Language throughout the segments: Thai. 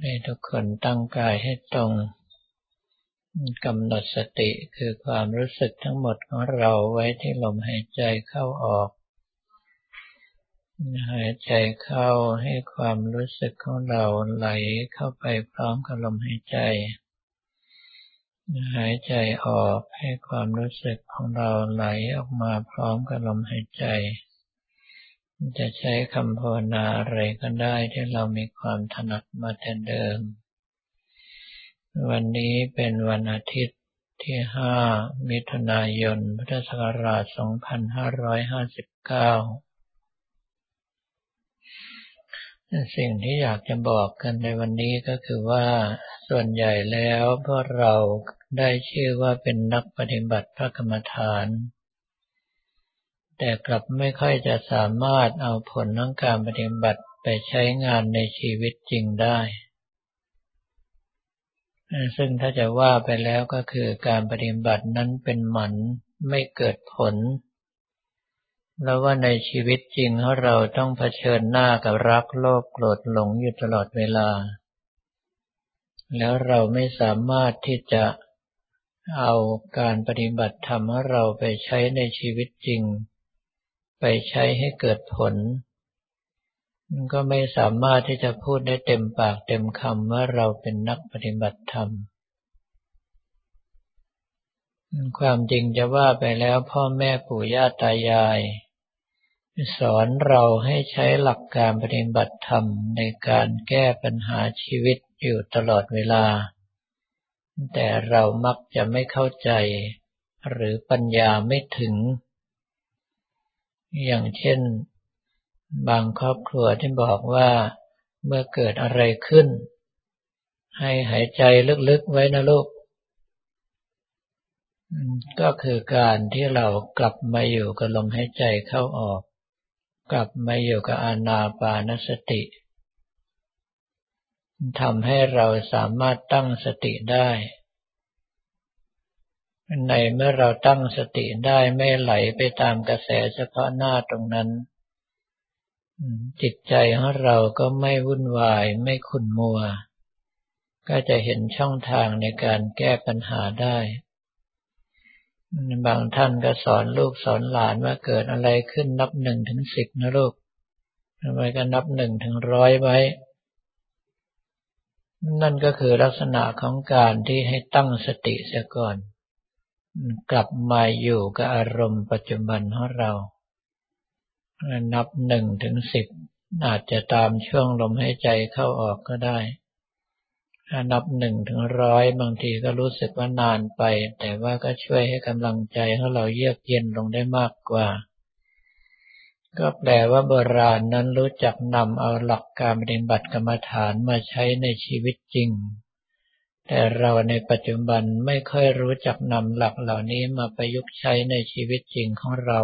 ให้ทุกคนตั้งกายให้ตรงกำหนดสติคือความรู้สึกทั้งหมดของเราไว้ที่ลมหายใจเข้าออก หายใจเข้าให้ความรู้สึกของเราไหลเข้าไปพร้อมกับลมหายใจ หายใจออกให้ความรู้สึกของเราไหลออกมาพร้อมกับลมหายใจ จะใช้คำภาวนาอะไรก็ได้ที่เรามีความถนัดมาแต่เดิม วันนี้เป็นวันอาทิตย์ที่ 5 มิถุนายน พุทธศักราช 2559 สิ่งที่อยากจะบอกกันในวันนี้ก็คือว่าส่วนใหญ่แล้วพวกเราได้ชื่อว่าเป็นนักปฏิบัติพระกรรมฐาน แต่กลับไม่ค่อยจะสามารถเอาผลของการปฏิบัติไปใช้งานในชีวิตจริงได้ ซึ่งถ้าจะว่าไปแล้วก็คือการปฏิบัตินั้นเป็นหมันไม่เกิดผล แล้วว่าในชีวิตจริงเราต้องเผชิญหน้ากับรักโลภโกรธหลงอยู่ตลอดเวลา แล้วเราไม่สามารถที่จะเอาการปฏิบัติธรรมของเราไปใช้ในชีวิตจริง ไปใช้ให้เกิดผล ก็ไม่สามารถที่จะพูดได้เต็มปากเต็มคำว่าเราเป็นนักปฏิบัติธรรม ความจริงจะว่าไปแล้วพ่อแม่ปู่ย่าตายาย สอนเราให้ใช้หลักการปฏิบัติธรรมในการแก้ปัญหาชีวิตอยู่ตลอดเวลา แต่เรามักจะไม่เข้าใจ หรือปัญญาไม่ถึง อย่างเช่น บางครอบครัวที่บอกว่าเมื่อเกิดอะไรขึ้น ให้หายใจลึกๆไว้นะลูก ก็คือการที่เรากลับมาอยู่กับลมหายใจเข้าออก กลับมาอยู่กับอานาปานสติทำให้เราสามารถตั้งสติได้ ในเมื่อเราตั้งสติได้ไม่ไหลไปตามกระแสเฉพาะหน้าตรงนั้น จิตใจของเราก็ไม่วุ่นวายไม่ขุ่นมัว ก็จะเห็นช่องทางในการแก้ปัญหาได้ บางท่านก็สอนลูกสอนหลานว่าเกิดอะไรขึ้นนับหนึ่งถึงสิบนะลูกทำไมก็นับหนึ่งถึงร้อยไว้ นั่นก็คือลักษณะของการที่ให้ตั้งสติเสียก่อน กลับมาอยู่กับอารมณ์ปัจจุบันของเรา นับหนึ่งถึงสิบอาจจะตามช่วงลมหายใจเข้าออกก็ได้ถ้านับหนึ่งถึงร้อยบางทีก็รู้สึกว่านานไป แต่ว่าก็ช่วยให้กำลังใจของเราเยือกเย็นลงได้มากกว่า ก็แปลว่าโบราณนั้นรู้จักนำเอาหลักการปฏิบัติกรรมฐานมาใช้ในชีวิตจริง แต่เราในปัจจุบันไม่ค่อยรู้จักนำหลักเหล่านี้มาประยุกต์ใช้ในชีวิตจริงของเรา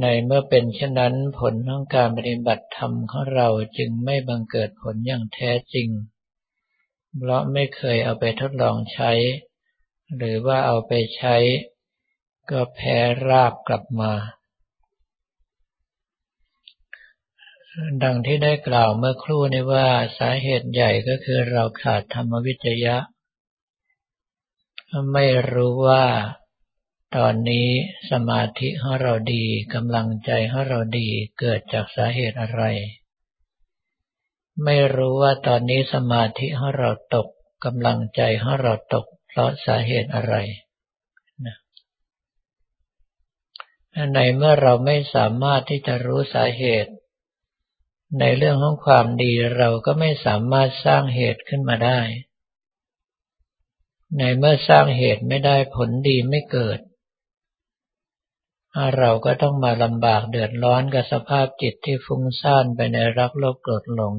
ในเมื่อเป็นเช่นนั้นผลของการปฏิบัติธรรมของเราจึงไม่บังเกิดผลอย่างแท้จริง เพราะไม่เคยเอาไปทดลองใช้ หรือว่าเอาไปใช้ ก็แพ้ราบกลับมา ดังที่ได้กล่าวเมื่อครู่นี้ว่าสาเหตุใหญ่ก็คือเราขาดธรรมวิจยะ ไม่รู้ว่าตอนนี้สมาธิของเราดีกำลังใจของเราดีเกิดจากสาเหตุอะไร ไม่รู้ว่าตอนนี้สมาธิของเราตกกำลังใจของเราตก เพราะสาเหตุอะไรในเมื่อเราไม่สามารถที่จะรู้สาเหตุ ในเรื่องของความดีเราก็ไม่สามารถสร้างเหตุขึ้นมาได้ ในเมื่อสร้างเหตุไม่ได้ผลดีไม่เกิด เราก็ต้องมาลำบากเดือดร้อนกับสภาพจิตที่ฟุ้งซ่านไปในรักโลภโกรธหลง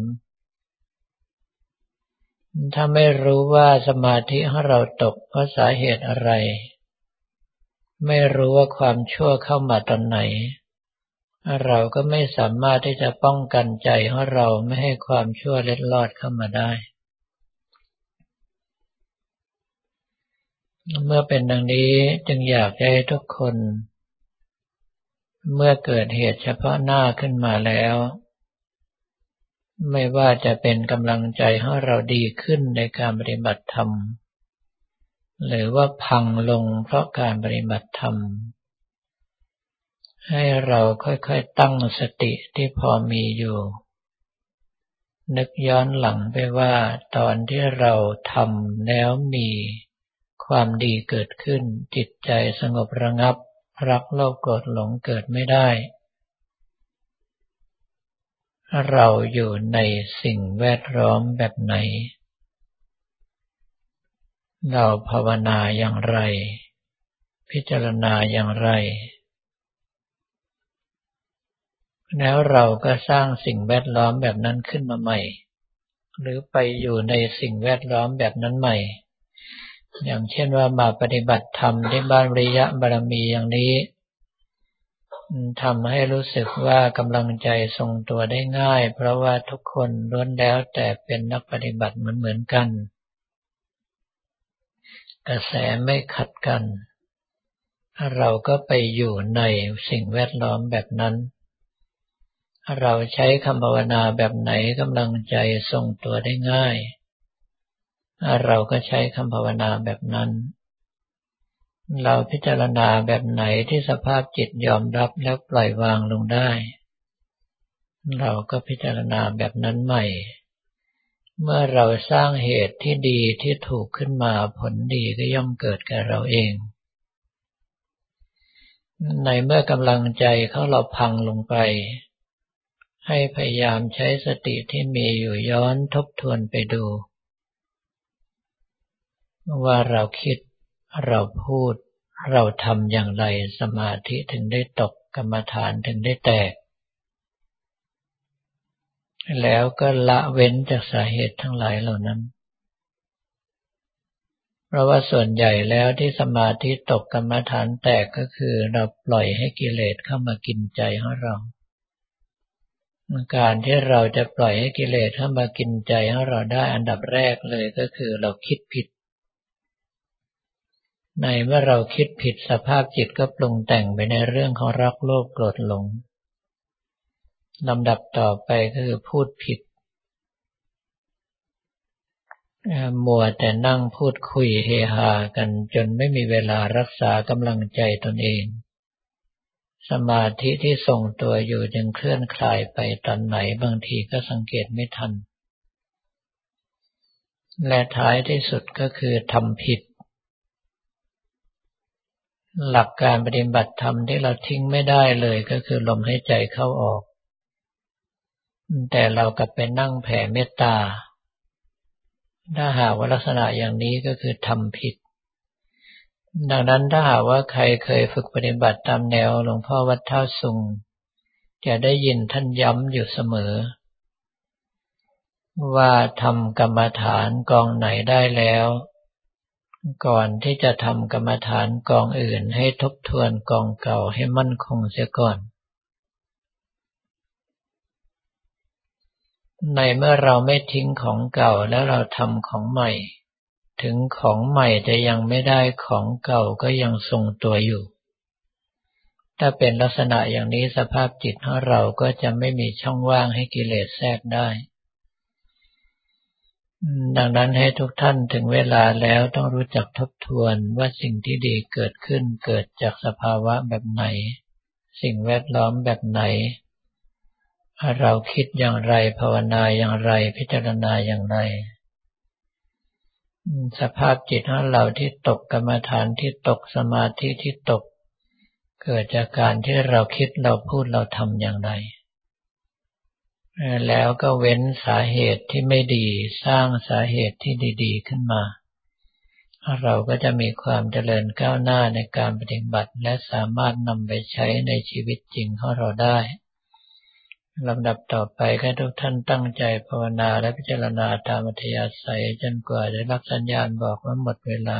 ถ้าไม่รู้ว่าสมาธิของเราตกเพราะสาเหตุอะไร ไม่รู้ว่าความชั่วเข้ามาตอนไหน เราก็ไม่สามารถที่จะป้องกันใจของเราไม่ให้ความชั่วเล็ดลอดเข้ามาได้ เมื่อเป็นดังนี้จึงอยากให้ทุกคน เมื่อเกิดเหตุเฉพาะหน้าขึ้นมาแล้ว ไม่ว่าจะเป็นกำลังใจให้เราดีขึ้นในการปฏิบัติธรรม หรือว่าพังลงเพราะการปฏิบัติธรรม ให้เราค่อยๆตั้งสติที่พอมีอยู่ นึกย้อนหลังไปว่าตอนที่เราทำแล้วมีความดีเกิดขึ้น จิตใจสงบระงับ รักโลภโกรธหลงเกิดไม่ได้ เราอยู่ในสิ่งแวดล้อมแบบไหน เราภาวนาอย่างไร พิจารณาอย่างไร แล้วเราก็สร้างสิ่งแวดล้อมแบบนั้นขึ้นมาใหม่ หรือไปอยู่ในสิ่งแวดล้อมแบบนั้นใหม่ อย่างเช่นว่ามาปฏิบัติธรรมที่บ้านริยะบารมีอย่างนี้ทำให้รู้สึกว่ากำลังใจทรงตัวได้ง่าย เพราะว่าทุกคนล้วนแล้วแต่เป็นนักปฏิบัติเหมือนเหมือนกัน กระแสไม่ขัดกัน เราก็ไปอยู่ในสิ่งแวดล้อมแบบนั้น เราใช้คำภาวนาแบบไหนกำลังใจทรงตัวได้ง่าย เราก็ใช้คำภาวนาแบบนั้น เราพิจารณาแบบไหนที่สภาพจิตยอมรับแล้วปล่อยวางลงได้ เราก็พิจารณาแบบนั้นใหม่ เมื่อเราสร้างเหตุที่ดีที่ถูกขึ้นมาผลดีก็ย่อมเกิดกับเราเอง ในเมื่อกำลังใจเขาเราพังลงไป ให้พยายามใช้สติที่มีอยู่ย้อนทบทวนไปดู ว่าเราคิด เราพูด เราทำอย่างไรสมาธิถึงได้ตกกรรมฐานถึงได้แตก แล้วก็ละเว้นจากสาเหตุทั้งหลายเหล่านั้น เพราะว่าส่วนใหญ่แล้วที่สมาธิตกกรรมฐานแตกก็คือเราปล่อยให้กิเลสเข้ามากินใจของเรา การที่เราจะปล่อยให้กิเลสเข้ามากินใจของเราได้อันดับแรกเลยก็คือเราคิดผิด ในเมื่อเราคิดผิดสภาพจิตก็ปรุงแต่งไปในเรื่องของรักโลภโกรธหลงลำดับต่อไปก็คือพูดผิดมัวแต่นั่งพูดคุยเฮฮากันจนไม่มีเวลารักษากำลังใจตนเอง สมาธิที่ทรงตัวอยู่จึงเคลื่อนคลายไปตอนไหนบางทีก็สังเกตไม่ทัน และท้ายที่สุดก็คือทำผิด หลักการปฏิบัติธรรมที่เราทิ้งไม่ได้เลยก็คือลมหายใจเข้าออก แต่เรากลับไปนั่งแผ่เมตตา ถ้าหากว่าลักษณะอย่างนี้ก็คือทำผิด ดังนั้นถ้าหากว่าใครเคยฝึกปฏิบัติตามแนวหลวงพ่อวัดท่าสุง จะได้ยินท่านย้ำอยู่เสมอ ว่าทำกรรมฐานกองไหนได้แล้ว ก่อนที่จะทำกรรมฐานกองอื่นให้ทบทวนกองเก่าให้มั่นคงเสียก่อน ในเมื่อเราไม่ทิ้งของเก่าแล้วเราทำของใหม่ ถึงของใหม่จะยังไม่ได้ของเก่าก็ยังทรงตัวอยู่ ถ้าเป็นลักษณะอย่างนี้สภาพจิตของเราก็จะไม่มีช่องว่างให้กิเลสแทรกได้ ดังนั้นให้ทุกท่านถึงเวลาแล้วต้องรู้จักทบทวนว่าสิ่งที่ดีเกิดขึ้นเกิดจากสภาวะแบบไหน สิ่งแวดล้อมแบบไหน เราคิดอย่างไรภาวนาอย่างไรพิจารณาอย่างไร สภาพจิตของเราที่ตกกรรมฐานที่ตกสมาธิที่ตก เกิดจากการที่เราคิดเราพูดเราทำอย่างไร แล้วก็เว้นสาเหตุที่ไม่ดีสร้างสาเหตุที่ดี ๆ ขึ้นมา เราก็จะมีความเจริญก้าวหน้าในการปฏิบัติ และสามารถนำไปใช้ในชีวิตจริงของเราได้ ลำดับต่อไปให้ทุกท่านตั้งใจภาวนาและพิจารณาตามอัธยาศัยจนกว่าจะรับสัญญาณบอกว่าหมดเวลา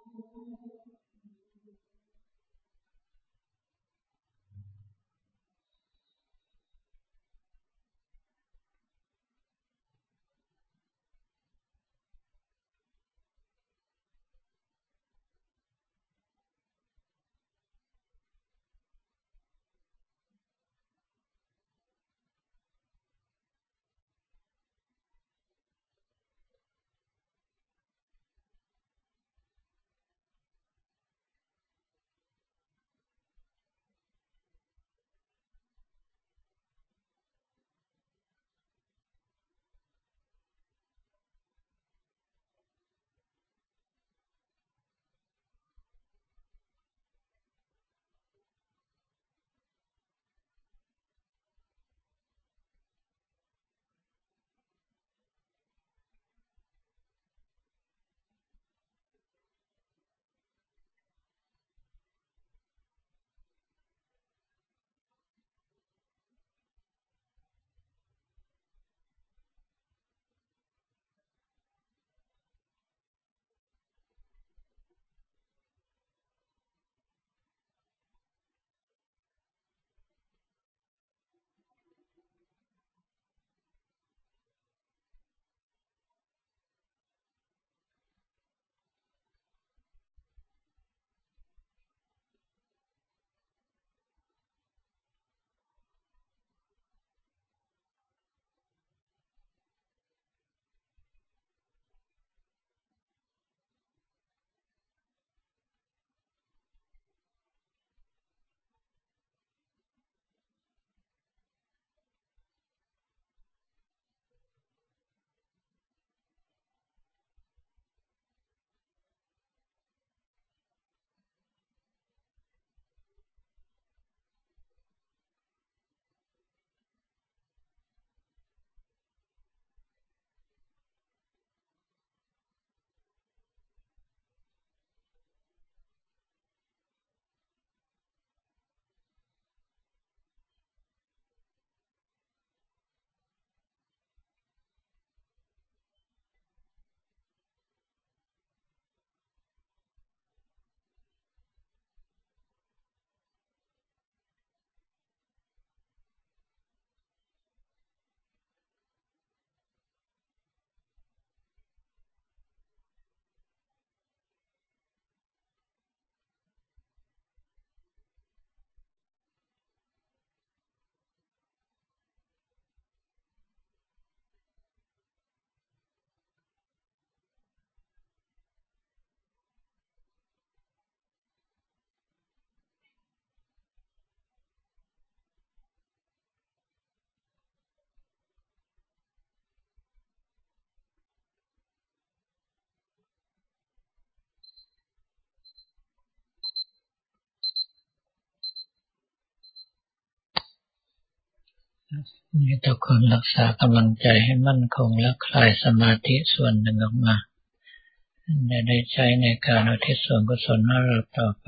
นี่ทุกคนรักษากำลังใจให้มั่นคงและคลายสมาธิส่วนหนึ่งออกมาจะได้ใช้ในการอุทิศส่วนกุศลให้เราต่อไป